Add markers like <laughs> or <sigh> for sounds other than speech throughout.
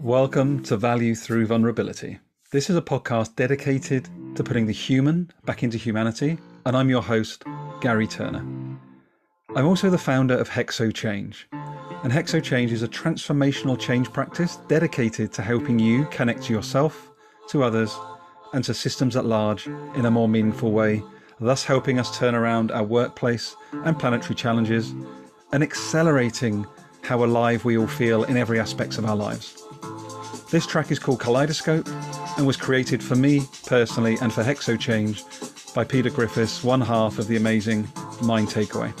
Welcome to Value Through Vulnerability. This is a podcast dedicated to putting the human back into humanity, and I'm your host, Gary Turner. I'm also the founder of Hexo Change, and Hexo Change is a transformational change practice dedicated to helping you connect to yourself, to others, and to systems at large in a more meaningful way, thus helping us turn around our workplace and planetary challenges and accelerating how alive we all feel in every aspects of our lives. This track is called Kaleidoscope and was created for me personally and for Hexo Change by Peter Griffiths, one half of the amazing Mind Takeaway.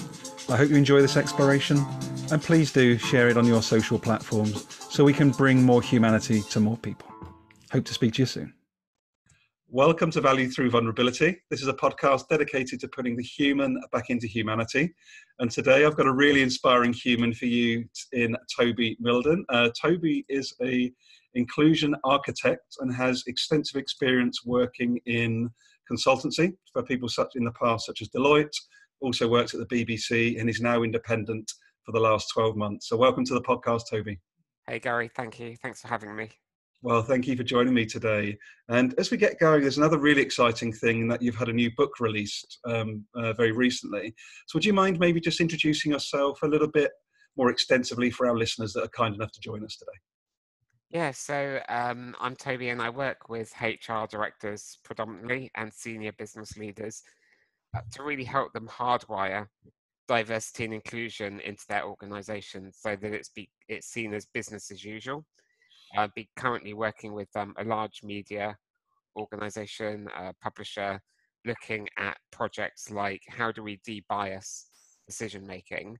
I hope you enjoy this exploration and please do share it on your social platforms so we can bring more humanity to more people. Hope to speak to you soon. Welcome to Value Through Vulnerability. This is a podcast dedicated to putting the human back into humanity. And today I've got a really inspiring human for you in Toby Mildon. Uh, Toby is a inclusion architect and has extensive experience working in consultancy for people such in the past, such as Deloitte. Also works at the BBC and is now independent for the last 12 months. So, welcome to the podcast, Toby. Hey, Gary. Thank you. Thanks for having me. Well, thank you for joining me today. And as we get going, there's another really exciting thing that you've had a new book released um, uh, very recently. So, would you mind maybe just introducing yourself a little bit more extensively for our listeners that are kind enough to join us today? Yeah, so um, I'm Toby and I work with HR directors predominantly and senior business leaders uh, to really help them hardwire diversity and inclusion into their organizations so that it's, be, it's seen as business as usual. I'll be currently working with um, a large media organization, uh, publisher, looking at projects like how do we debias decision making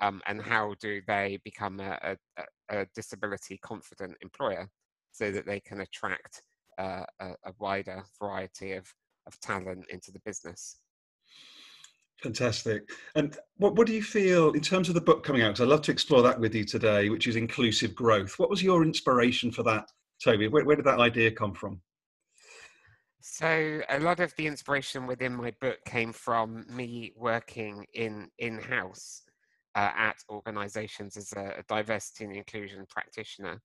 um, and how do they become a, a, a, disability confident employer so that they can attract uh, a, a, wider variety of, of talent into the business. Fantastic. And what, what do you feel in terms of the book coming out? Because I'd love to explore that with you today, which is inclusive growth. What was your inspiration for that, Toby? Where, where did that idea come from? So a lot of the inspiration within my book came from me working in in house uh, at organizations as a, a, diversity and inclusion practitioner.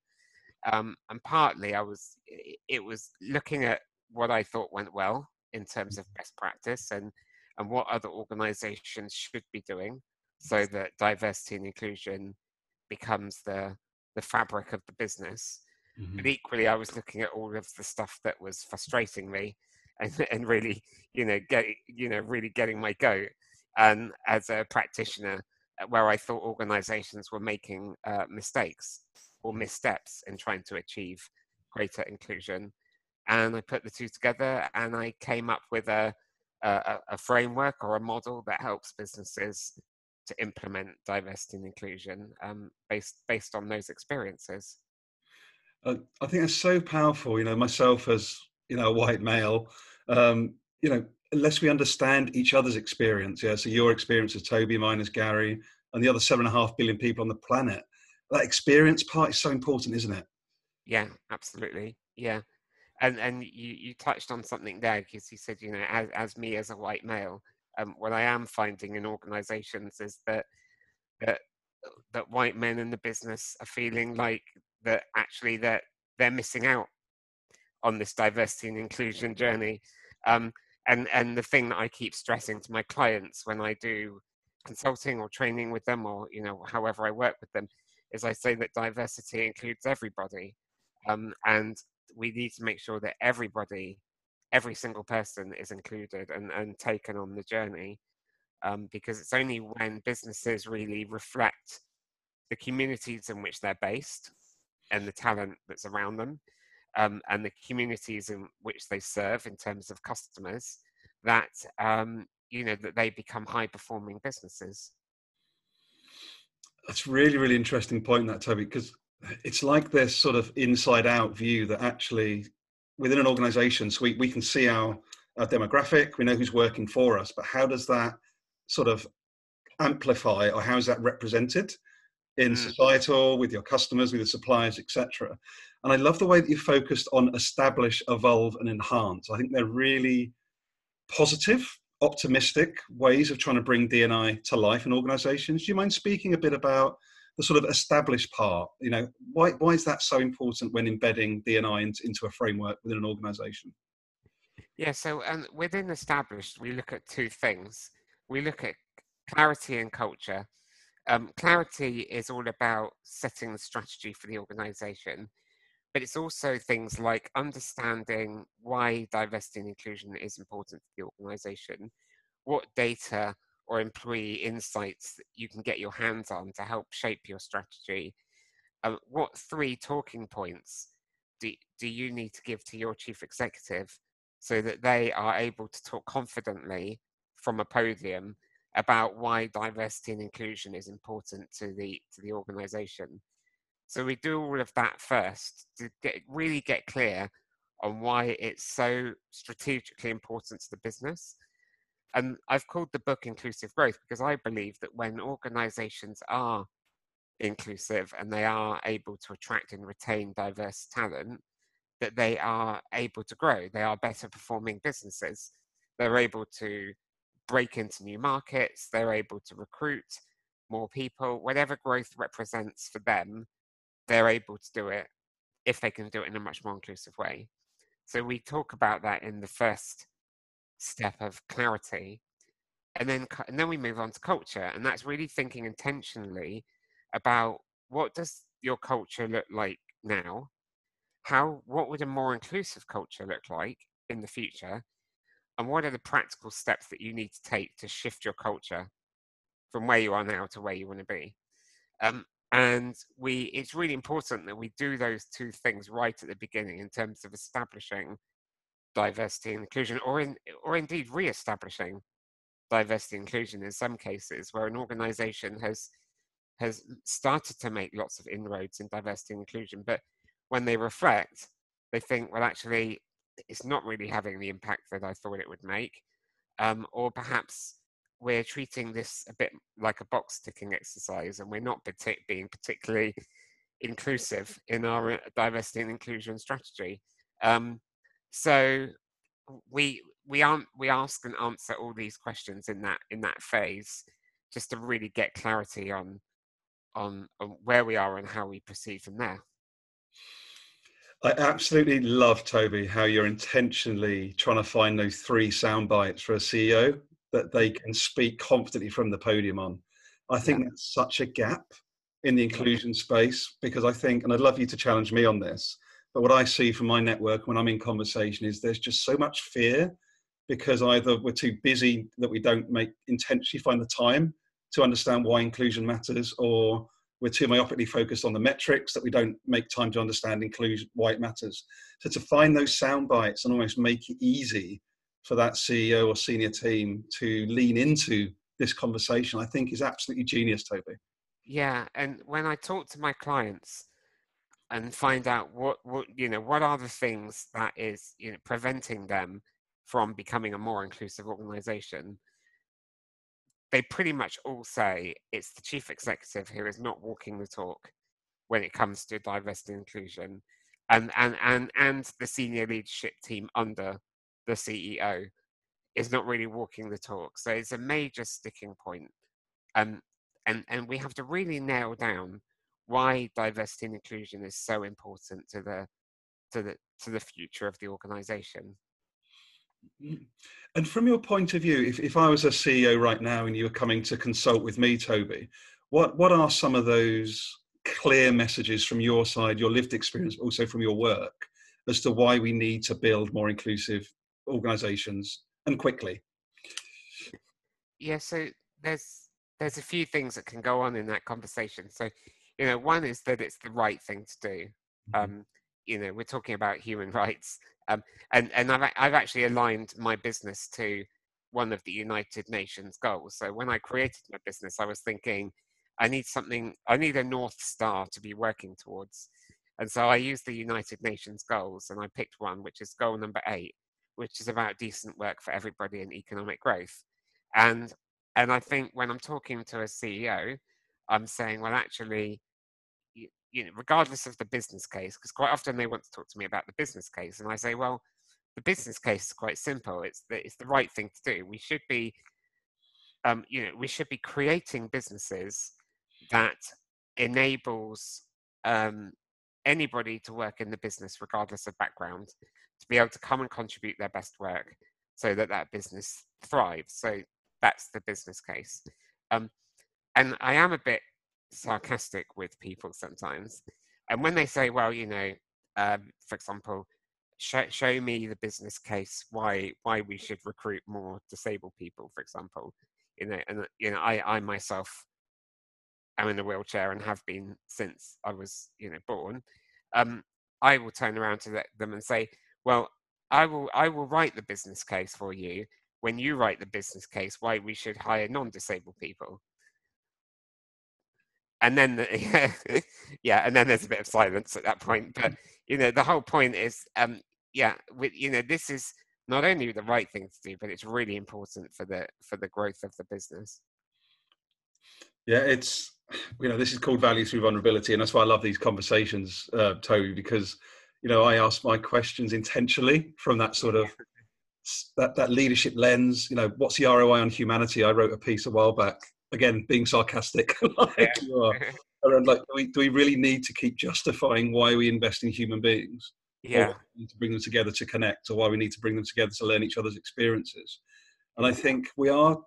Um, and partly I was, it was looking at what I thought went well in terms of best practice and, and what other organizations should be doing so that diversity and inclusion becomes the, the fabric of the business. Mm-hmm. But equally, I was looking at all of the stuff that was frustrating me <laughs> and, and really, you know, get, you know, really getting my goat. And as a practitioner, uh, where I thought organizations were making uh, mistakes or missteps in trying to achieve greater inclusion. And I put the two together and I came up with a, a, a framework or a model that helps businesses to implement diversity and inclusion um, based, based on those experiences. Uh, I think that's so powerful. You know, myself as you know a white male, um, you know, unless we understand each other's experience. Yeah, so your experience as Toby, mine as Gary, and the other seven and a half billion people on the planet. That experience part is so important, isn't it? Yeah, absolutely. Yeah, and and you you touched on something there because you said you know as as me as a white male, um, what I am finding in organisations is that that that white men in the business are feeling like that actually that they're missing out on this diversity and inclusion journey. Um, and and the thing that I keep stressing to my clients when I do consulting or training with them or you know however I work with them is I say that diversity includes everybody um, and we need to make sure that everybody every single person is included and, and taken on the journey um, because it's only when businesses really reflect the communities in which they're based and the talent that's around them um, and the communities in which they serve in terms of customers that um, you know that they become high performing businesses. That's really really interesting point that toby because it's like this sort of inside out view that actually within an organization so we, we can see our, our demographic we know who's working for us but how does that sort of amplify or how is that represented in mm. societal with your customers with your suppliers etc and i love the way that you focused on establish evolve and enhance i think they're really positive optimistic ways of trying to bring DNI to life in organizations. Do you mind speaking a bit about the sort of established part. You know, why why is that so important when embedding DNI into, into a framework within an organisation? Yeah, so um, within established, we look at two things. We look at clarity and culture. Um, clarity is all about setting the strategy for the organisation, but it's also things like understanding why diversity and inclusion is important to the organisation, what data or employee insights that you can get your hands on to help shape your strategy. Uh, what three talking points do, do you need to give to your chief executive so that they are able to talk confidently from a podium about why diversity and inclusion is important to the to the organization so we do all of that first to get really get clear on why it's so strategically important to the business and I've called the book Inclusive Growth because I believe that when organizations are inclusive and they are able to attract and retain diverse talent, that they are able to grow. They are better performing businesses. They're able to break into new markets. They're able to recruit more people. Whatever growth represents for them, they're able to do it if they can do it in a much more inclusive way. So we talk about that in the first step of clarity and then and then we move on to culture and that's really thinking intentionally about what does your culture look like now? How what would a more inclusive culture look like in the future? And what are the practical steps that you need to take to shift your culture from where you are now to where you want to be? Um, and we it's really important that we do those two things right at the beginning in terms of establishing diversity and inclusion, or in, or indeed re-establishing diversity and inclusion in some cases, where an organisation has has started to make lots of inroads in diversity and inclusion, but when they reflect, they think, well, actually, it's not really having the impact that I thought it would make, um, or perhaps we're treating this a bit like a box ticking exercise, and we're not being particularly inclusive in our uh, diversity and inclusion strategy. Um, so we we aren't we ask and answer all these questions in that in that phase just to really get clarity on on, on where we are and how we proceed from there. I absolutely love Toby how you're intentionally trying to find those three sound bites for a CEO that they mm. can speak confidently from the podium on. I think yeah. that's such a gap in the inclusion space because I think, and I'd love you to challenge me on this. But what I see from my network when I'm in conversation is there's just so much fear because either we're too busy that we don't make intentionally find the time to understand why inclusion matters, or we're too myopically focused on the metrics that we don't make time to understand inclusion why it matters. So to find those sound bites and almost make it easy for that CEO or senior team to lean into this conversation, I think is absolutely genius, Toby. Yeah, and when I talk to my clients, and find out what, what you know what are the things that is you know preventing them from becoming a more inclusive organization. They pretty much all say it's the chief executive who is not walking the talk when it comes to diversity and inclusion and and and and the senior leadership team under the ceo is not really walking the talk. So it's a major sticking point. Um, and and we have to really nail down why diversity and inclusion is so important to the to the to the future of the organization. Mm-hmm. and from your point of view if, if i was a ceo right now and you were coming to consult with me toby what what are some of those clear messages from your side your lived experience also from your work as to why we need to build more inclusive organizations and quickly? Yeah so there's there's a few things that can go on in that conversation. So you know, one is that it's the right thing to do. Mm-hmm. Um, you know, we're talking about human <laughs> rights, um, and and I've I've actually aligned my business to one of the United Nations goals. So when I created my business, I was thinking, I need something, I need a north star to be working towards, and so I used the United Nations goals, and I picked one, which is goal number eight, which is about decent work for everybody and economic growth, and and I think when I'm talking to a CEO, I'm saying, well, actually, you know, regardless of the business case, because quite often they want to talk to me about the business case, and I say, well, the business case is quite simple. It's the it's the right thing to do. We should be, um, you know, we should be creating businesses that enables um, anybody to work in the business, regardless of background, to be able to come and contribute their best work so that that business thrives. So that's the business case. Um, and I am a bit sarcastic with people sometimes. And when they say, well, you know, um, for example, show, show me the business case why why we should recruit more disabled people, for example, you know, and you know, I I myself am in a wheelchair and have been since I was, you know, born. Um, I will turn around to them and say, well, I will I will write the business case for you when you write the business case why we should hire non-disabled people and then the, <laughs> yeah and then there's a bit of silence at that point. But you know the whole point is um yeah with you know this is not only the right thing to do but it's really important for the for the growth of the business. Yeah it's you know this is called value through vulnerability and that's why i love these conversations uh, toby because you know i ask my questions intentionally from that sort of that, that leadership lens. You know what's the roi on humanity? I wrote a piece a while back again being sarcastic <laughs> like yeah. you are <laughs> around like do we, do we really need to keep justifying why we invest in human beings? Yeah. to bring them together to connect or why we need to bring them together to learn each other's experiences? And i think we are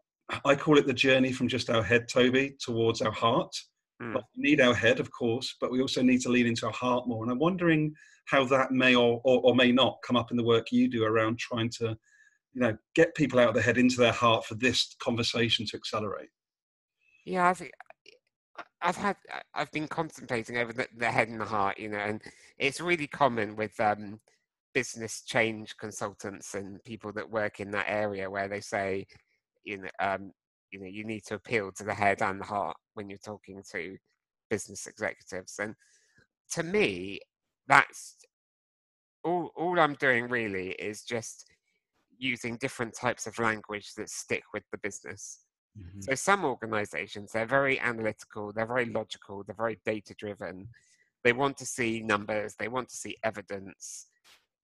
i call it the journey from just our head toby towards our heart. Mm. we need our head of course but we also need to lean into our heart more. And i'm wondering how that may or, or, or may not come up in the work you do around trying to you know get people out of their head into their heart for this conversation to accelerate yeah, I think I've had I've been contemplating over the, the head and the heart, you know, and it's really common with um, business change consultants and people that work in that area where they say, you know, um, you know, you need to appeal to the head and the heart when you're talking to business executives. And to me, that's all. All I'm doing really is just using different types of language that stick with the business. Mm-hmm. So some organizations, they're very analytical, they're very logical, they're very data driven. They want to see numbers, they want to see evidence.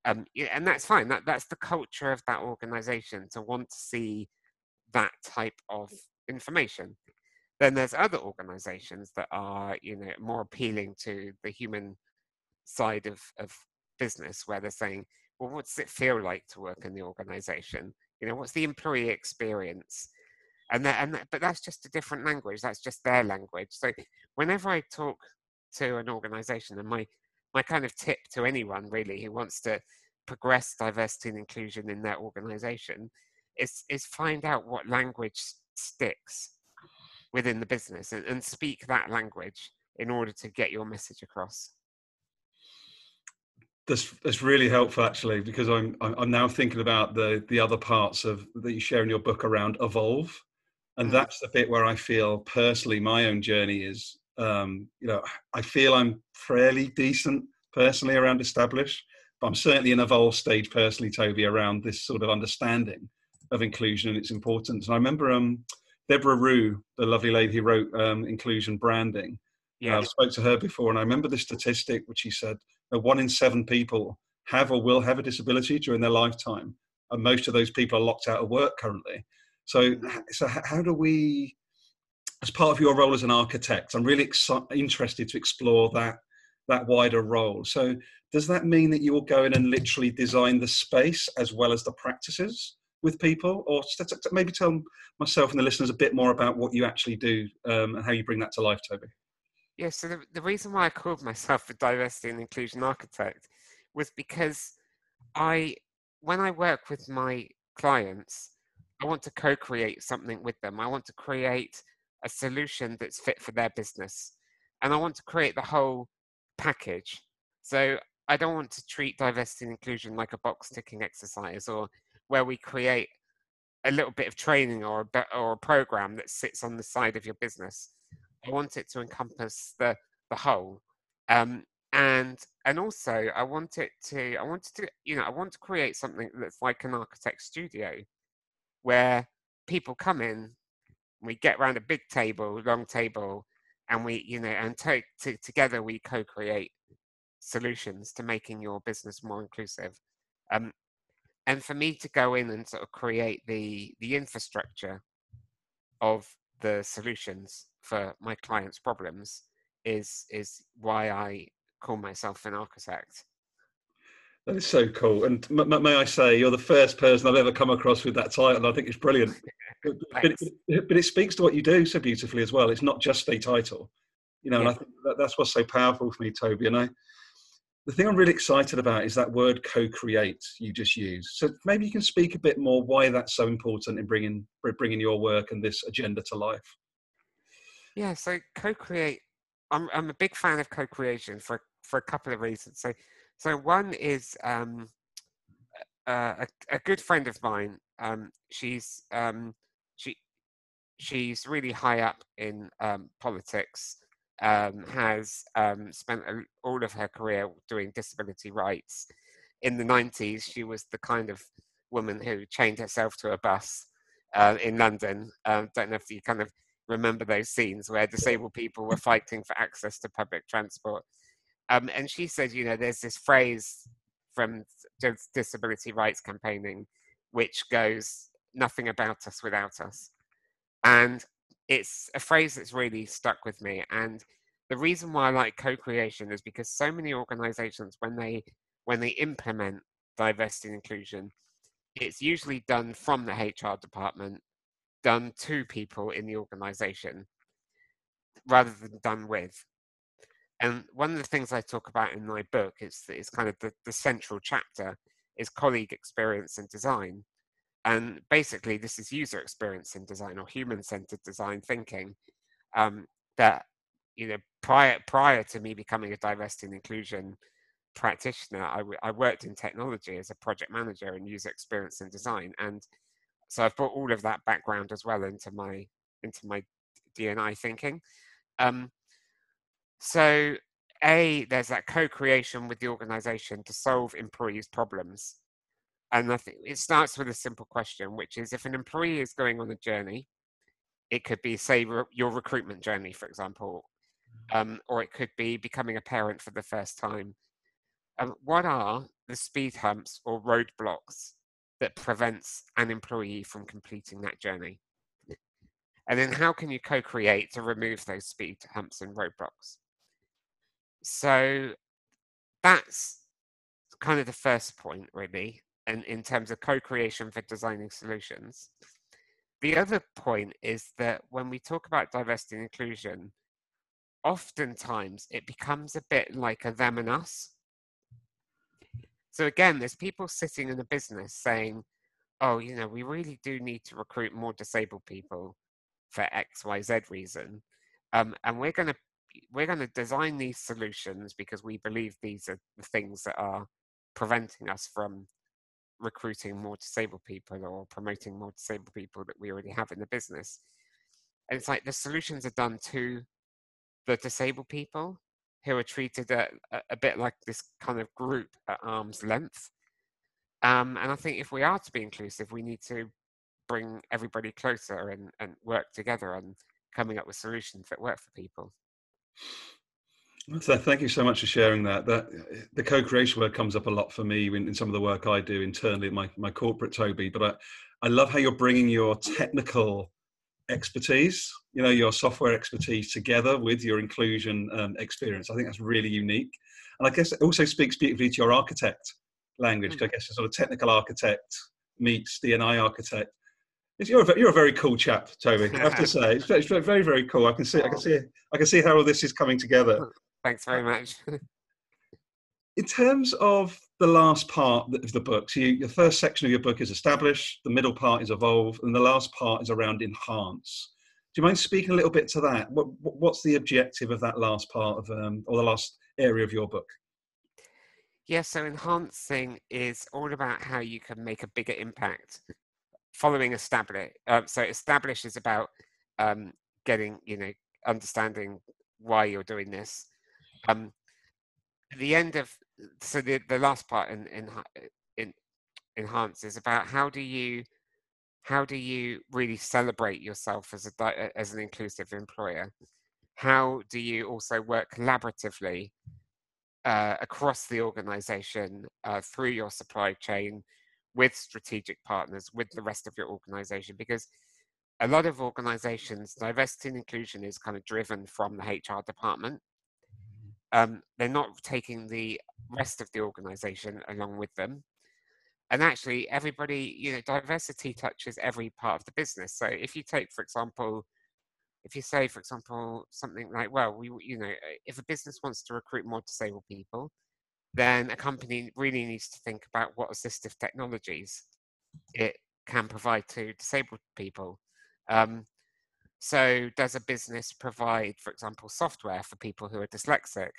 Um, and that's fine. That, that's the culture of that organization to want to see that type of information. Then there's other organizations that are, you know, more appealing to the human side of, of business, where they're saying, well, what does it feel like to work in the organization? You know, what's the employee experience? And that, and that, but that's just a different language that's just their language. So whenever i talk to an organization and my my kind of tip to anyone really who wants to progress diversity and inclusion in their organization is is find out what language sticks within the business and, and speak that language in order to get your message across. That's that's really helpful actually because I'm I'm now thinking about the the other parts of that you share in your book around evolve and mm. that's the bit where I feel personally my own journey is. Um, you know, I feel I'm fairly decent personally around establish, but I'm certainly in a evolve stage personally, Toby, around this sort of understanding of inclusion and its importance. And I remember um, Debra Ruh, the lovely lady who wrote um, Inclusion Branding. Yeah, I've spoke to her before, and I remember the statistic which she said that one in seven people have or will have a disability during their lifetime, and most of those people are locked out of work currently. So, so how do we, as part of your role as an architect, I'm really interested to explore that that wider role. So, does that mean that you will go in and literally design the space as well as the practices with people, or maybe tell myself and the listeners a bit more about what you actually do um, and how you bring that to life, Toby? Yeah. So the, the reason why I called myself a diversity and inclusion architect was because I, when I work with my clients, I want to co create something with them. I want to create a solution that's fit for their business. And I want to create the whole package. So I don't want to treat diversity and inclusion like a box ticking exercise or where we create a little bit of training or a, or a program that sits on the side of your business. I want it to encompass the, the whole. Um, and and also I want it to I want to you know I want to create something that's like an architect studio where people come in, we get around a big table, long table, and we, you know, and to, to, together we co-create solutions to making your business more inclusive. Um, and for me to go in and sort of create the the infrastructure of the solutions for my clients' problems is is why I call myself an architect. That is so cool. And m- may I say, you're the first person I've ever come across with that title. I think it's brilliant. <laughs> but, but, but, it speaks to what you do so beautifully as well. It's not just a title, you know. Yeah. And I think that, that's what's so powerful for me, Toby. And I, the thing I'm really excited about is that word co-create you just used. So maybe you can speak a bit more why that's so important in bringing bringing your work and this agenda to life. Yeah. So co-create. I'm I'm a big fan of co-creation for for a couple of reasons. So so one is um, uh, a, a, good friend of mine. Um, she's um, she she's really high up in um, politics. Um, has um, spent all of her career doing disability rights. In the 90s, she was the kind of woman who chained herself to a bus uh, in London. Um, don't know if you kind of remember those scenes where disabled people were fighting for access to public transport. Um, and she said, you know, there's this phrase from disability rights campaigning which goes, nothing about us without us. And it's a phrase that's really stuck with me. And the reason why I like co-creation is because so many organizations, when they when they implement diversity and inclusion, it's usually done from the HR department, done to people in the organization, rather than done with. And one of the things I talk about in my book is, is kind of the, the central chapter is colleague experience and design. And basically, this is user experience in design or human-centered design thinking. Um, that you know, prior prior to me becoming a diversity and inclusion practitioner, I, w- I worked in technology as a project manager in user experience and design, and so I've brought all of that background as well into my into my DNI thinking. Um, so, A, there's that co creation with the organization to solve employees' problems. And I think it starts with a simple question, which is if an employee is going on a journey, it could be, say, re- your recruitment journey, for example, um, or it could be becoming a parent for the first time. Um, what are the speed humps or roadblocks that prevents an employee from completing that journey? And then how can you co-create to remove those speed humps and roadblocks? So that's kind of the first point, really, and in terms of co-creation for designing solutions. The other point is that when we talk about diversity and inclusion, oftentimes it becomes a bit like a them and us. So again, there's people sitting in a business saying, oh, you know, we really do need to recruit more disabled people for X, Y, Z reason. Um, and we're going to we're going to design these solutions because we believe these are the things that are preventing us from recruiting more disabled people or promoting more disabled people that we already have in the business. And it's like the solutions are done to the disabled people who are treated a, a bit like this kind of group at arm's length. Um, and I think if we are to be inclusive, we need to bring everybody closer and, and work together on coming up with solutions that work for people. So thank you so much for sharing that. That the co-creation word comes up a lot for me in, in some of the work I do internally at my, my corporate Toby. But I, I love how you're bringing your technical expertise, you know, your software expertise together with your inclusion um, experience. I think that's really unique, and I guess it also speaks beautifully to your architect language. Mm. I guess a sort of technical architect meets DNI architect. You're a, you're a very cool chap, Toby. I have to <laughs> say, it's, it's very, very cool. I can see, I can see, I can see how all this is coming together. <laughs> Thanks very much. <laughs> In terms of the last part of the book, so you, the first section of your book is establish, the middle part is evolve, and the last part is around enhance. Do you mind speaking a little bit to that? What, what's the objective of that last part of, um, or the last area of your book? Yeah, so enhancing is all about how you can make a bigger impact following establish. Uh, so establish is about um, getting, you know, understanding why you're doing this. Um, the end of so the, the last part in, in in enhance is about how do you how do you really celebrate yourself as a as an inclusive employer? How do you also work collaboratively uh, across the organization uh, through your supply chain with strategic partners, with the rest of your organization, because a lot of organizations, diversity and inclusion is kind of driven from the HR department. um, they're not taking the rest of the organization along with them. And actually, everybody, you know, diversity touches every part of the business. So if you take, for example, if you say, for example, something like, well, we, you know, if a business wants to recruit more disabled people, then a company really needs to think about what assistive technologies it can provide to disabled people. Um, so, does a business provide, for example, software for people who are dyslexic?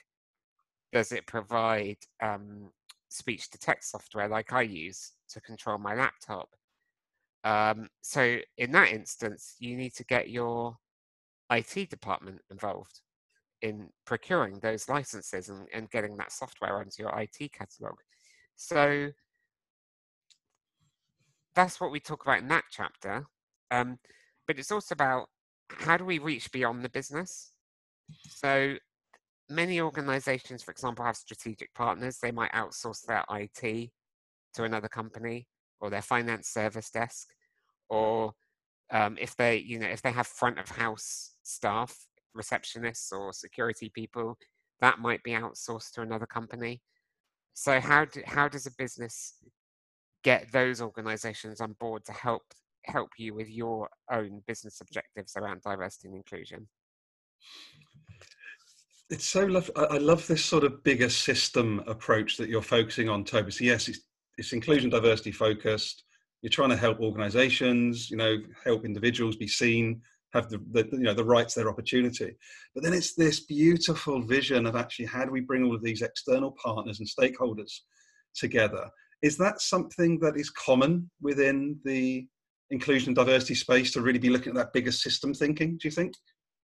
Does it provide um, speech to text software like I use to control my laptop? Um, so, in that instance, you need to get your IT department involved in procuring those licenses and, and getting that software onto your IT catalog. So, that's what we talk about in that chapter. Um, but it's also about how do we reach beyond the business? So many organizations, for example, have strategic partners. They might outsource their IT to another company or their finance service desk, or um, if they, you know, if they have front of house staff, receptionists or security people, that might be outsourced to another company. So how do, how does a business get those organizations on board to help help you with your own business objectives around diversity and inclusion? It's so love. I love this sort of bigger system approach that you're focusing on, Toby. So yes, it's, it's inclusion, diversity focused. You're trying to help organisations, you know, help individuals be seen, have the, the you know the rights, their opportunity. But then it's this beautiful vision of actually how do we bring all of these external partners and stakeholders together? Is that something that is common within the inclusion and diversity space to really be looking at that bigger system thinking? Do you think?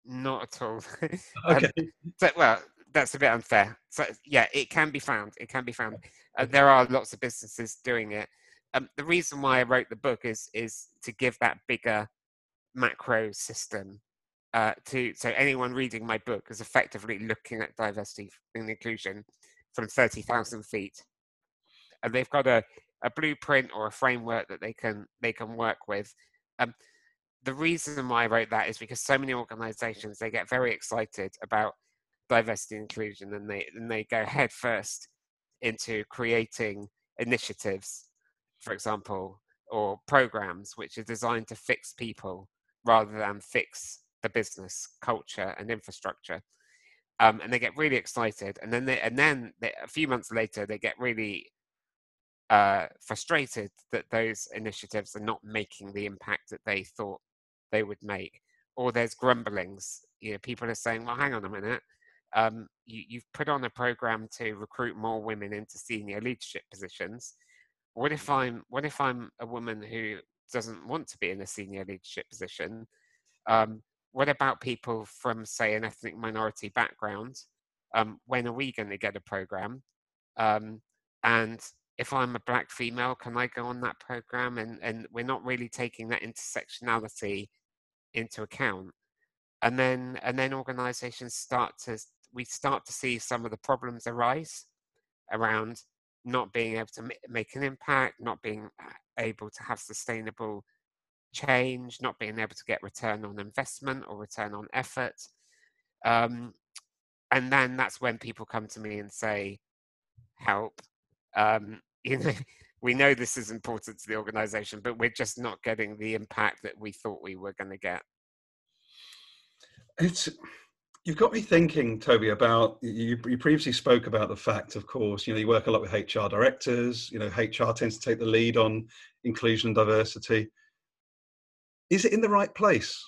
Not at all. <laughs> okay. Um, so, well, that's a bit unfair. So yeah, it can be found. It can be found. Uh, there are lots of businesses doing it. Um, the reason why I wrote the book is is to give that bigger macro system uh, to so anyone reading my book is effectively looking at diversity and inclusion from thirty thousand feet, and they've got a a blueprint or a framework that they can they can work with. Um, the reason why I wrote that is because so many organizations they get very excited about diversity and inclusion and they and they go head first into creating initiatives, for example, or programs which are designed to fix people rather than fix the business culture and infrastructure. Um, and they get really excited, and then they, and then they, a few months later they get really uh, frustrated that those initiatives are not making the impact that they thought they would make, or there's grumblings. You know, people are saying, "Well, hang on a minute. Um, you, you've put on a program to recruit more women into senior leadership positions. What if I'm what if I'm a woman who doesn't want to be in a senior leadership position? Um, what about people from, say, an ethnic minority background? Um, when are we going to get a program? Um, and if I'm a black female, can I go on that program? And and we're not really taking that intersectionality into account and then and then organizations start to we start to see some of the problems arise around not being able to make an impact not being able to have sustainable change not being able to get return on investment or return on effort um, and then that's when people come to me and say help um, <laughs> you know we know this is important to the organization, but we're just not getting the impact that we thought we were going to get. It's you've got me thinking, Toby, about you, you previously spoke about the fact, of course, you know, you work a lot with HR directors, you know, HR tends to take the lead on inclusion and diversity. Is it in the right place,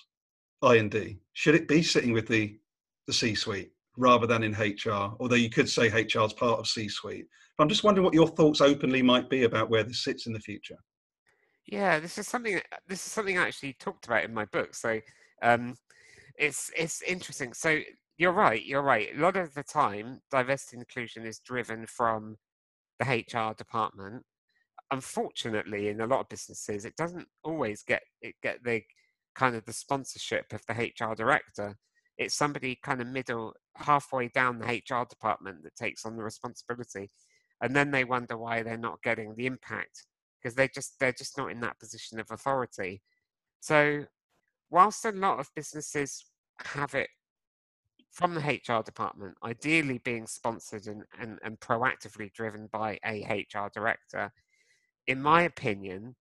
I&D? Should it be sitting with the, the C-suite rather than in HR? Although you could say HR is part of C-suite. I'm just wondering what your thoughts openly might be about where this sits in the future. Yeah, this is something. This is something I actually talked about in my book. So um, it's it's interesting. So you're right. You're right. A lot of the time, diversity inclusion is driven from the HR department. Unfortunately, in a lot of businesses, it doesn't always get it get the kind of the sponsorship of the HR director. It's somebody kind of middle halfway down the HR department that takes on the responsibility and then they wonder why they're not getting the impact because they just they're just not in that position of authority so whilst a lot of businesses have it from the HR department, ideally being sponsored and, and, and proactively driven by a HR director, in my opinion,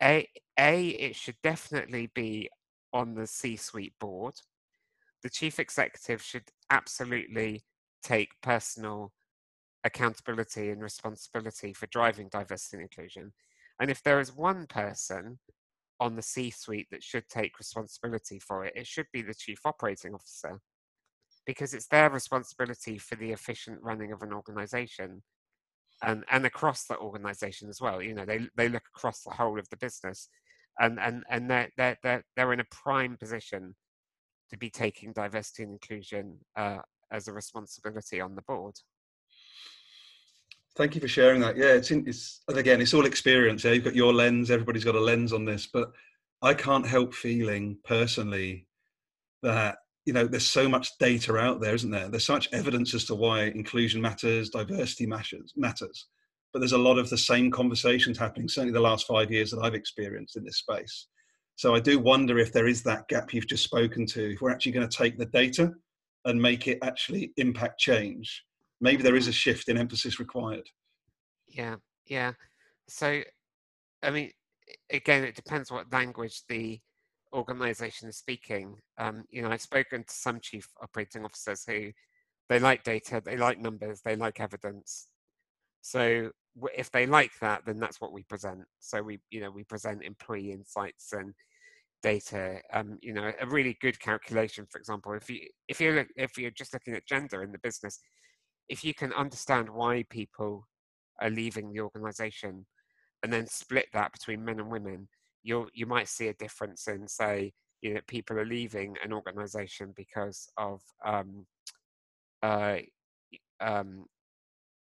a, a it should definitely be on the C-suite board. The chief executive should absolutely take personal accountability and responsibility for driving diversity and inclusion. And if there is one person on the C suite that should take responsibility for it, it should be the chief operating officer because it's their responsibility for the efficient running of an organization and, and across the organization as well. You know, they, they look across the whole of the business and, and, and they're, they're, they're, they're in a prime position to be taking diversity and inclusion uh, as a responsibility on the board. Thank you for sharing that. Yeah, it's in, it's again, it's all experience. Yeah, you've got your lens. Everybody's got a lens on this, but I can't help feeling personally that you know there's so much data out there, isn't there? There's so much evidence as to why inclusion matters, diversity matters, matters. But there's a lot of the same conversations happening. Certainly, the last five years that I've experienced in this space. So I do wonder if there is that gap you've just spoken to. If we're actually going to take the data and make it actually impact change maybe there is a shift in emphasis required. Yeah, yeah. So, I mean, again, it depends what language the organization is speaking. Um, you know, I've spoken to some chief operating officers who they like data, they like numbers, they like evidence. So if they like that, then that's what we present. So we, you know, we present employee insights and data. Um, you know, a really good calculation, for example, if you if you're if you're just looking at gender in the business, if you can understand why people are leaving the organization and then split that between men and women, you you might see a difference in say you know people are leaving an organization because of um, uh, um,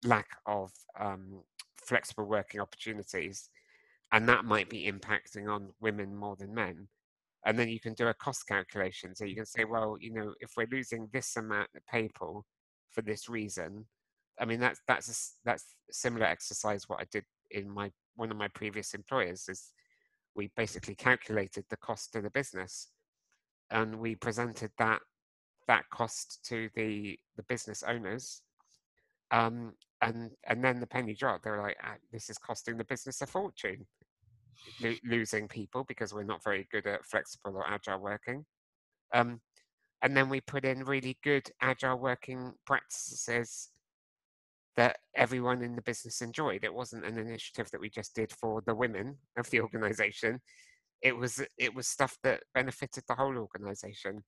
lack of um, flexible working opportunities, and that might be impacting on women more than men. And then you can do a cost calculation. So you can say, well, you know, if we're losing this amount of people, for this reason. I mean, that's that's a, that's a similar exercise what I did in my one of my previous employers is we basically calculated the cost to the business, and we presented that that cost to the the business owners, um, and and then the penny dropped. They were like, ah, "This is costing the business a fortune." Lo- losing people because we're not very good at flexible or agile working. Um, and then we put in really good agile working practices that everyone in the business enjoyed. It wasn't an initiative that we just did for the women of the organization. It was it was stuff that benefited the whole organization.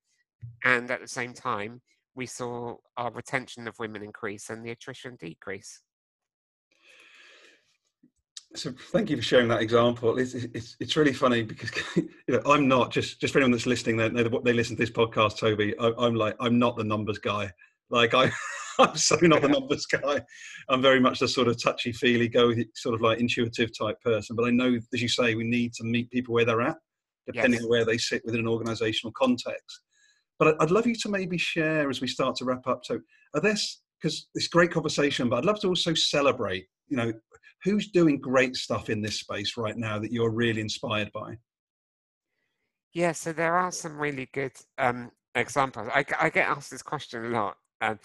And at the same time, we saw our retention of women increase and the attrition decrease so thank you for sharing that example. It's, it's, it's really funny because <laughs> you know I'm not just just for anyone that's listening. They they listen to this podcast, Toby. I, am like I'm not the numbers guy. Like I, <laughs> I'm so not the numbers guy. I'm very much the sort of touchy feely, go sort of like intuitive type person. But I know, as you say, we need to meet people where they're at, depending yes. on where they sit within an organisational context. But I'd love you to maybe share as we start to wrap up. So, are this because it's great conversation, but I'd love to also celebrate. You know, who's doing great stuff in this space right now that you're really inspired by? Yeah, so there are some really good um, examples. I, I, get asked this question a lot. Um,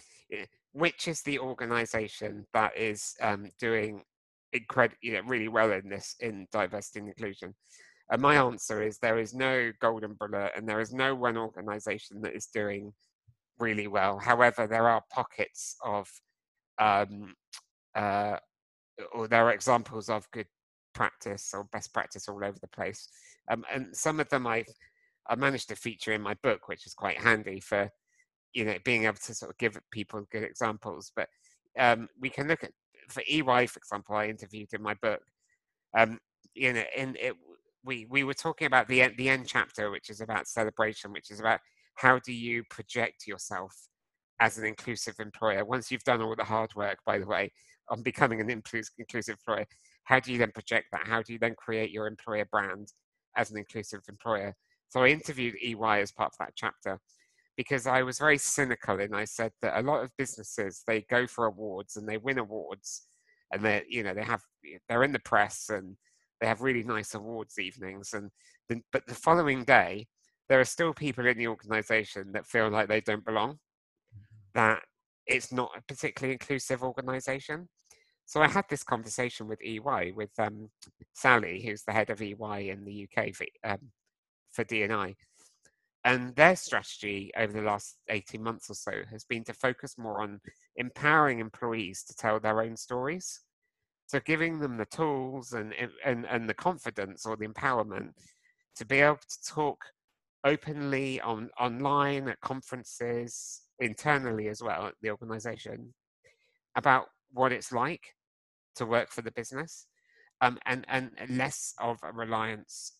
which is the organization that is um, doing incredible, you know, really well in this in diversity and inclusion? And my answer is there is no golden bullet, and there is no one organization that is doing really well. However, there are pockets of um, uh, or there are examples of good practice or best practice all over the place. Um, and some of them I've I managed to feature in my book, which is quite handy for you know being able to sort of give people good examples. But um, we can look at for EY, for example, I interviewed in my book. Um, you know, in it, we we were talking about the the end chapter, which is about celebration, which is about how do you project yourself as an inclusive employer once you've done all the hard work. By the way, on becoming an inclusive employer, how do you then project that? How do you then create your employer brand as an inclusive employer? So I interviewed EY as part of that chapter because I was very cynical and I said that a lot of businesses they go for awards and they win awards and they you know they have they're in the press and they have really nice awards evenings and but the following day there are still people in the organization that feel like they don't belong mm-hmm. that it's not a particularly inclusive organization. So I had this conversation with EY, with um, Sally, who's the head of EY in the UK for, um, for D&I. And their strategy over the last 18 months or so has been to focus more on empowering employees to tell their own stories. So giving them the tools and, and, and the confidence or the empowerment to be able to talk openly on online at conferences, internally as well at the organization, about what it's like to work for the business um, and, and less of a reliance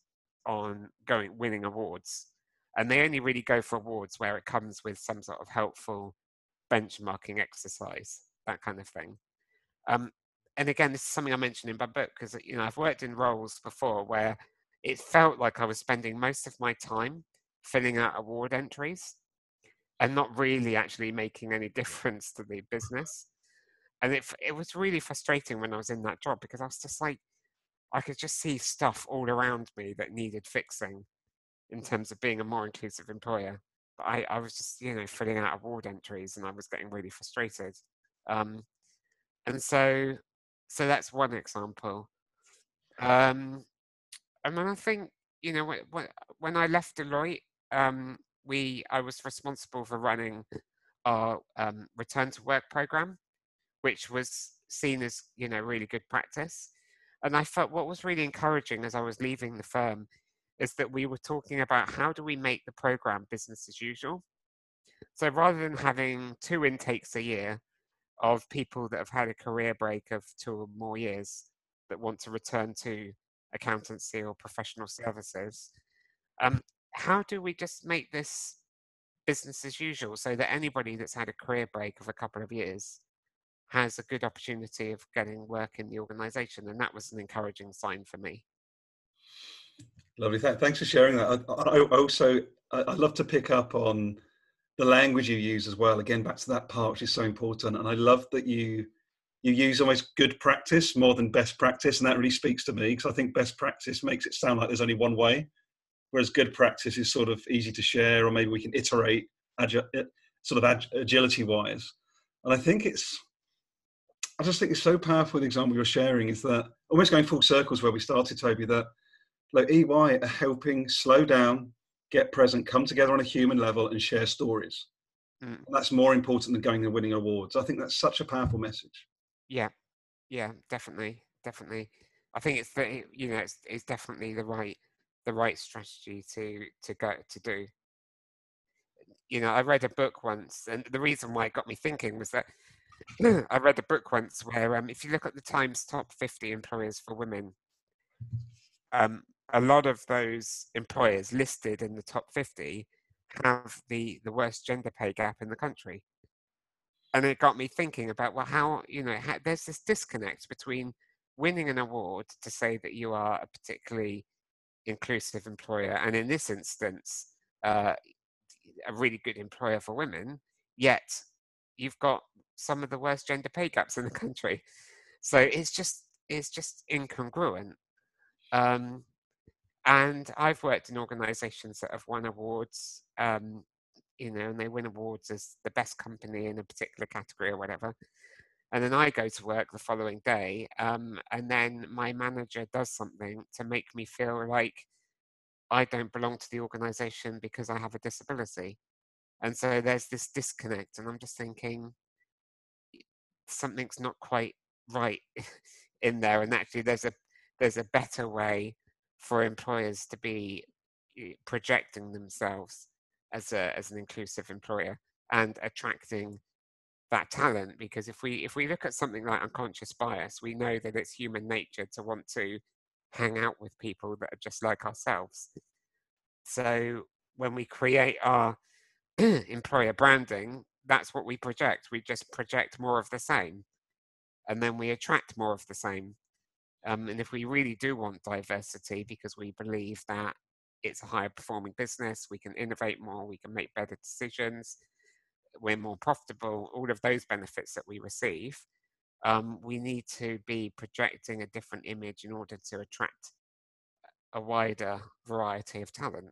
on going winning awards and they only really go for awards where it comes with some sort of helpful benchmarking exercise, that kind of thing. Um, and again, this is something I mentioned in my book because you know I've worked in roles before where it felt like I was spending most of my time filling out award entries and not really actually making any difference to the business. And it it was really frustrating when I was in that job because I was just like I could just see stuff all around me that needed fixing in terms of being a more inclusive employer. But I, I was just, you know, filling out award entries and I was getting really frustrated. Um, and so, so that's one example. Um, and then I think, you know, when, when I left Deloitte, um, we, I was responsible for running our um, return to work program, which was seen as, you know, really good practice. And I felt what was really encouraging as I was leaving the firm is that we were talking about how do we make the program business as usual. So rather than having two intakes a year of people that have had a career break of two or more years that want to return to accountancy or professional services, um, how do we just make this business as usual so that anybody that's had a career break of a couple of years has a good opportunity of getting work in the organization? And that was an encouraging sign for me. Lovely. Thanks for sharing that. I, I also I love to pick up on the language you use as well. Again, back to that part, which is so important. And I love that you you use almost good practice more than best practice, and that really speaks to me because I think best practice makes it sound like there's only one way, whereas good practice is sort of easy to share, or maybe we can iterate, agi- eh, sort of ag- agility wise. And I think it's I just think it's so powerful. The example you're sharing is that almost going full circles where we started, Toby. That like EY are helping slow down, get present, come together on a human level, and share stories. Mm. that's more important than going and winning awards. I think that's such a powerful message. Yeah, yeah, definitely, definitely. I think it's the you know it's it's definitely the right the right strategy to to go to do. You know, I read a book once, and the reason why it got me thinking was that <clears throat> I read a book once where um, if you look at the Times top 50 employers for women, um, a lot of those employers listed in the top 50 have the, the worst gender pay gap in the country. And it got me thinking about, well, how, you know, how, there's this disconnect between winning an award to say that you are a particularly inclusive employer, and in this instance, uh, a really good employer for women, yet you've got some of the worst gender pay gaps in the country. So it's just it's just incongruent. Um, and I've worked in organisations that have won awards, um, you know, and they win awards as the best company in a particular category or whatever. And then I go to work the following day, um, and then my manager does something to make me feel like I don't belong to the organisation because I have a disability. And so there's this disconnect, and I'm just thinking something's not quite right <laughs> in there. And actually, there's a there's a better way for employers to be projecting themselves as a as an inclusive employer and attracting that talent because if we if we look at something like unconscious bias we know that it's human nature to want to hang out with people that are just like ourselves. So when we create our <clears throat> employer branding that's what we project. We just project more of the same and then we attract more of the same. Um, and if we really do want diversity because we believe that it's a higher performing business, we can innovate more, we can make better decisions, we're more profitable, all of those benefits that we receive, um, we need to be projecting a different image in order to attract a wider variety of talent.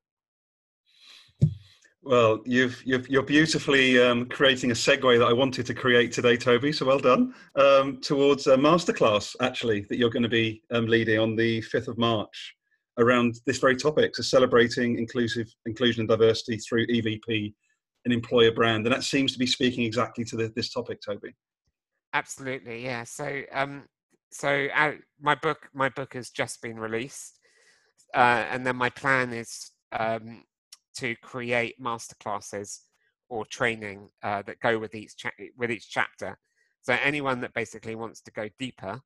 Well, you've, you are beautifully um, creating a segue that I wanted to create today, Toby. So well done. Um, towards a masterclass, actually, that you're going to be um, leading on the 5th of March around this very topic, so celebrating inclusive inclusion and diversity through EVP and employer brand, and that seems to be speaking exactly to the, this topic, Toby. Absolutely, yeah. So, um, so uh, my book, my book has just been released, uh, and then my plan is um, to create masterclasses or training uh, that go with each cha- with each chapter. So anyone that basically wants to go deeper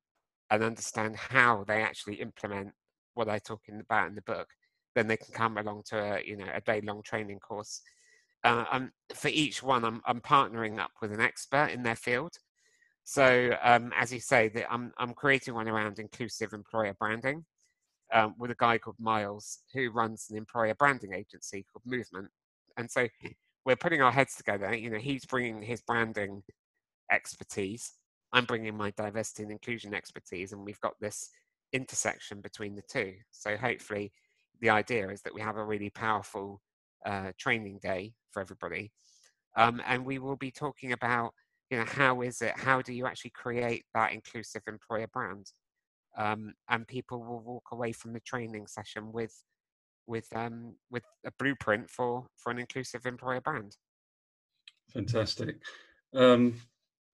and understand how they actually implement what I'm talking about in the book, then they can come along to a you know a day long training course. Uh, um, for each one, I'm, I'm partnering up with an expert in their field. So um, as you say, that I'm I'm creating one around inclusive employer branding um, with a guy called Miles who runs an employer branding agency called Movement, and so we're putting our heads together. You know, he's bringing his branding expertise. I'm bringing my diversity and inclusion expertise, and we've got this intersection between the two. So hopefully, the idea is that we have a really powerful uh, training day for everybody, um, and we will be talking about you know how is it how do you actually create that inclusive employer brand um, and people will walk away from the training session with with um, with a blueprint for for an inclusive employer brand fantastic um,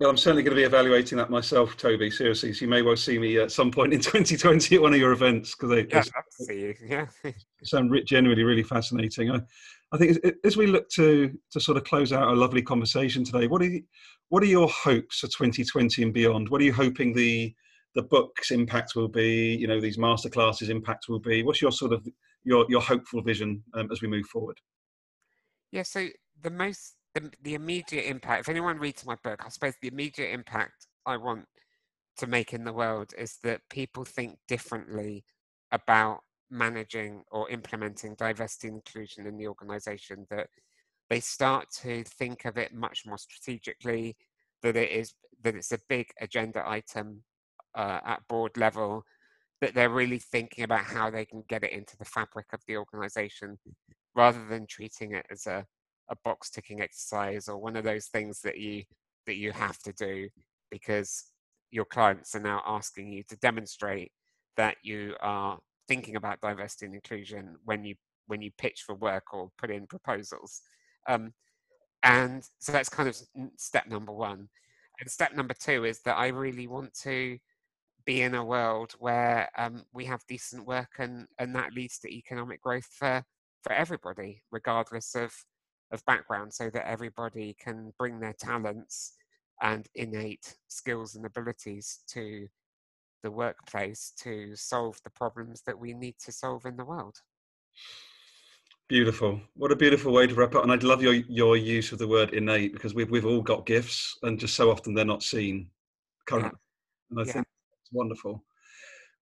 well, I'm certainly going to be evaluating that myself, Toby. Seriously, so you may well see me at some point in <laughs> 2020 at one of your events because they, yeah, they, see you. Yeah, <laughs> sound genuinely really fascinating. I, I think as we look to to sort of close out a lovely conversation today, what are you, what are your hopes for 2020 and beyond? What are you hoping the the book's impact will be? You know, these masterclasses impact will be. What's your sort of your your hopeful vision um, as we move forward? Yeah. So the most the, the immediate impact, if anyone reads my book, I suppose the immediate impact I want to make in the world is that people think differently about managing or implementing diversity and inclusion in the organization, that they start to think of it much more strategically, that it is that it's a big agenda item uh, at board level, that they're really thinking about how they can get it into the fabric of the organization rather than treating it as a a box ticking exercise or one of those things that you that you have to do because your clients are now asking you to demonstrate that you are thinking about diversity and inclusion when you when you pitch for work or put in proposals. Um, and so that's kind of step number one. And step number two is that i really want to be in a world where um, we have decent work and and that leads to economic growth for for everybody regardless of of background so that everybody can bring their talents and innate skills and abilities to the workplace to solve the problems that we need to solve in the world. Beautiful. What a beautiful way to wrap up. And I'd love your, your use of the word innate because we've, we've all got gifts and just so often they're not seen currently. Yeah. And I yeah. think it's wonderful.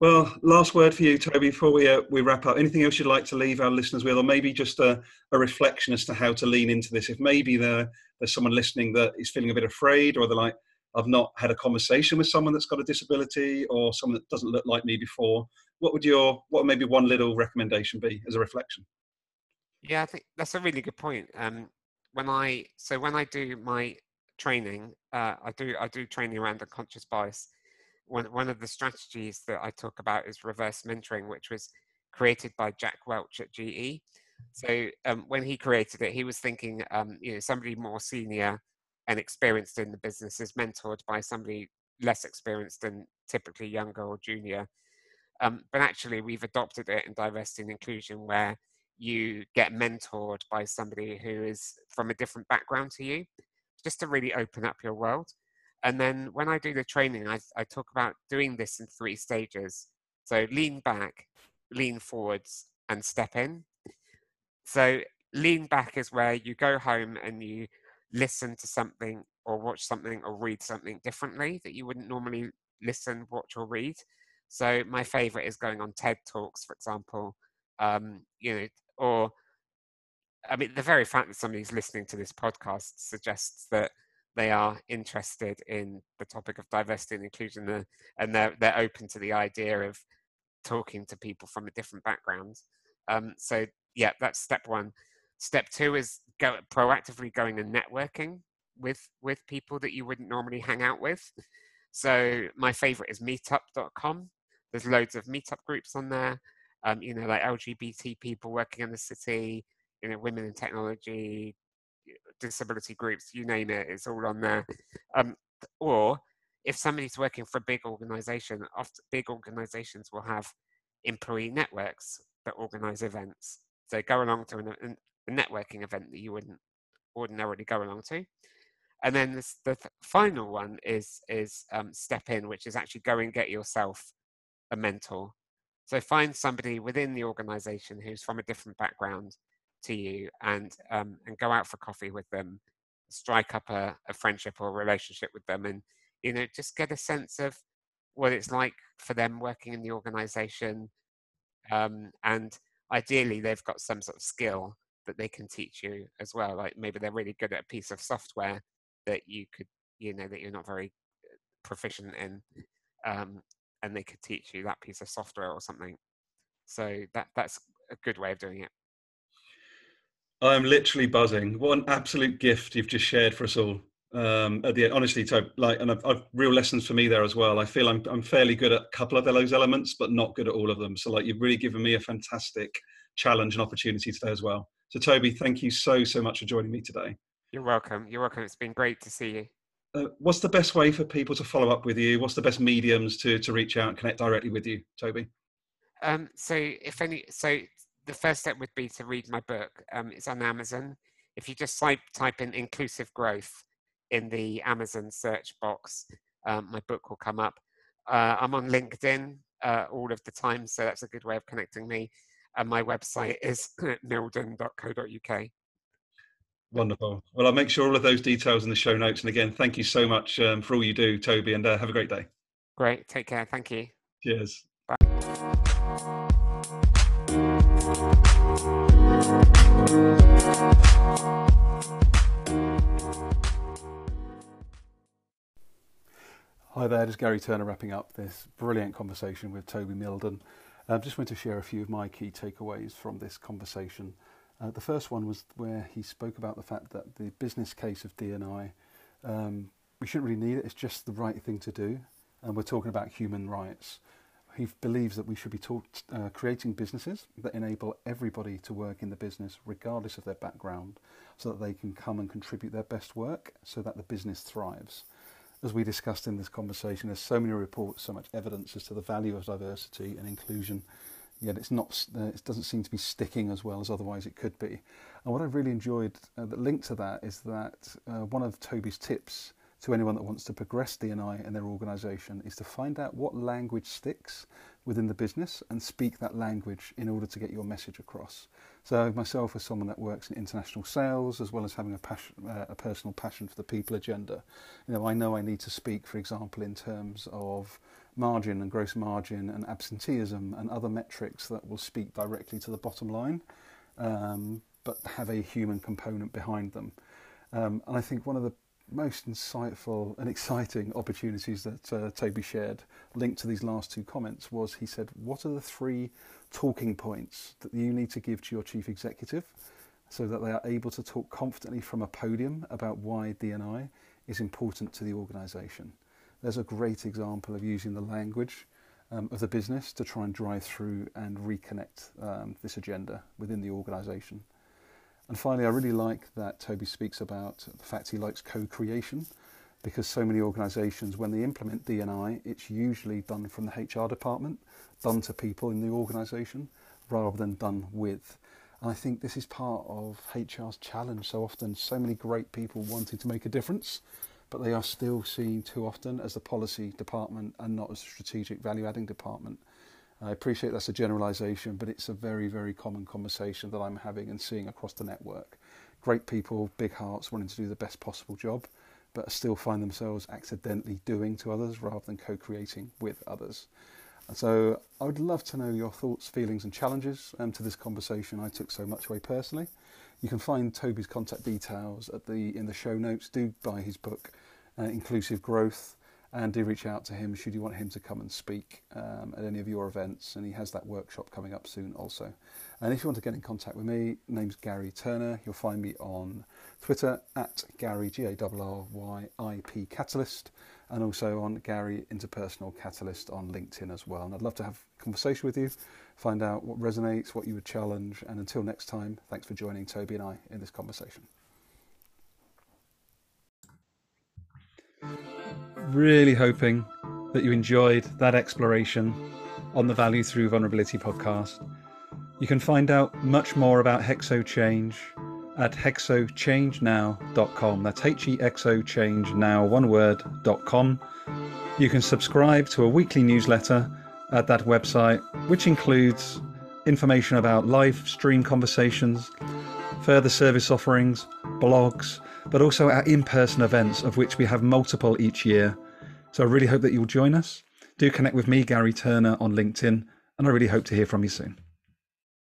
Well, last word for you, Toby, before we uh, we wrap up. Anything else you'd like to leave our listeners with, or maybe just a, a reflection as to how to lean into this? If maybe there, there's someone listening that is feeling a bit afraid, or they're like, I've not had a conversation with someone that's got a disability, or someone that doesn't look like me before. What would your what would maybe one little recommendation be as a reflection? Yeah, I think that's a really good point. Um, when I so when I do my training, uh, I do I do training around unconscious bias one, one of the strategies that I talk about is reverse mentoring, which was created by Jack Welch at GE. So um, when he created it, he was thinking, um, you know, somebody more senior and experienced in the business is mentored by somebody less experienced and typically younger or junior. Um, but actually, we've adopted it in diversity and inclusion where you get mentored by somebody who is from a different background to you, just to really open up your world. And then when I do the training, I, I talk about doing this in three stages. So lean back, lean forwards, and step in. So lean back is where you go home and you listen to something or watch something or read something differently that you wouldn't normally listen, watch, or read. So my favorite is going on TED Talks, for example, um, you know, or I mean, the very fact that somebody's listening to this podcast suggests that they are interested in the topic of diversity and inclusion uh, and they're, they're open to the idea of talking to people from a different background. Um, so yeah, that's step one. Step two is go proactively going and networking with with people that you wouldn't normally hang out with. So my favorite is meetup.com. There's loads of meetup groups on there. Um, you know, like LGBT people working in the city, you know, women in technology, disability groups, you name it, it's all on there. Um, or if somebody's working for a big organization, often big organizations will have employee networks that organize events. So go along to an, a networking event that you wouldn't ordinarily go along to. And then this, the th- final one is is um, step in, which is actually go and get yourself a mentor. So find somebody within the organization who's from a different background to you, and um, and go out for coffee with them, strike up a, a friendship or a relationship with them, and you know just get a sense of what it's like for them working in the organization, um, and ideally they've got some sort of skill that they can teach you as well. Like maybe they're really good at a piece of software that you could, you know, that you're not very uh, proficient in, um, and they could teach you that piece of software or something. So that that's a good way of doing it. I'm literally buzzing. What an absolute gift you've just shared for us all. Um, at the end, honestly, so like, and I've, I've, real lessons for me there as well. I feel I'm I'm fairly good at a couple of those elements, but not good at all of them. So like, you've really given me a fantastic challenge and opportunity today as well. So Toby, thank you so so much for joining me today. You're welcome. You're welcome. It's been great to see you. Uh, what's the best way for people to follow up with you? What's the best mediums to to reach out and connect directly with you, Toby? Um, so if any, so the first step would be to read my book. Um, it's on Amazon. If you just type type in inclusive growth in the Amazon search box, um, my book will come up. Uh, I'm on LinkedIn uh, all of the time, so that's a good way of connecting me. And my website is <clears throat> mildon.co.uk. Wonderful. Well, I'll make sure all of those details in the show notes. And again, thank you so much um, for all you do, Toby, and uh, have a great day. Great. Take care. Thank you. Cheers. Bye. Hi there, this is Garry Turner wrapping up this brilliant conversation with Toby Mildon. I uh, just want to share a few of my key takeaways from this conversation. Uh, the first one was where he spoke about the fact that the business case of DNI, um, we shouldn't really need it, it's just the right thing to do. And we're talking about human rights. He believes that we should be taught, uh, creating businesses that enable everybody to work in the business, regardless of their background, so that they can come and contribute their best work so that the business thrives. As we discussed in this conversation, there's so many reports, so much evidence as to the value of diversity and inclusion yet it's not. Uh, it doesn't seem to be sticking as well as otherwise it could be. And what I've really enjoyed, uh, that linked to that, is that uh, one of Toby's tips to anyone that wants to progress DNI in their organisation is to find out what language sticks within the business and speak that language in order to get your message across. So myself, as someone that works in international sales, as well as having a passion, uh, a personal passion for the people agenda, you know, I know I need to speak, for example, in terms of margin and gross margin and absenteeism and other metrics that will speak directly to the bottom line, um, but have a human component behind them. Um, and I think one of the most insightful and exciting opportunities that uh, Toby shared, linked to these last two comments, was he said, What are the three talking points that you need to give to your chief executive so that they are able to talk confidently from a podium about why DNI is important to the organisation? there's a great example of using the language um, of the business to try and drive through and reconnect um, this agenda within the organisation. And finally, I really like that Toby speaks about the fact he likes co-creation because so many organisations, when they implement DNI, it's usually done from the HR department, done to people in the organisation, rather than done with. And I think this is part of HR's challenge. So often, so many great people wanting to make a difference, but they are still seen too often as the policy department and not as a strategic value adding department. I appreciate that's a generalization, but it's a very, very common conversation that I'm having and seeing across the network. Great people, big hearts, wanting to do the best possible job, but still find themselves accidentally doing to others rather than co creating with others. And so I would love to know your thoughts, feelings, and challenges um, to this conversation I took so much away personally. You can find Toby's contact details at the in the show notes. Do buy his book, uh, Inclusive Growth, And do reach out to him should you want him to come and speak um, at any of your events. And he has that workshop coming up soon also. And if you want to get in contact with me, name's Garry Turner. You'll find me on Twitter at Garry G A R R Y I P Catalyst, and also on Garry Interpersonal Catalyst on LinkedIn as well. And I'd love to have a conversation with you, find out what resonates, what you would challenge. And until next time, thanks for joining Toby and I in this conversation. Really hoping that you enjoyed that exploration on the Value Through Vulnerability podcast. You can find out much more about Hexo Change at hexochange.now.com. That's H E X O change now, one word.com. You can subscribe to a weekly newsletter at that website, which includes information about live stream conversations, further service offerings, blogs, but also our in person events, of which we have multiple each year. So I really hope that you'll join us. Do connect with me, Garry Turner, on LinkedIn, and I really hope to hear from you soon.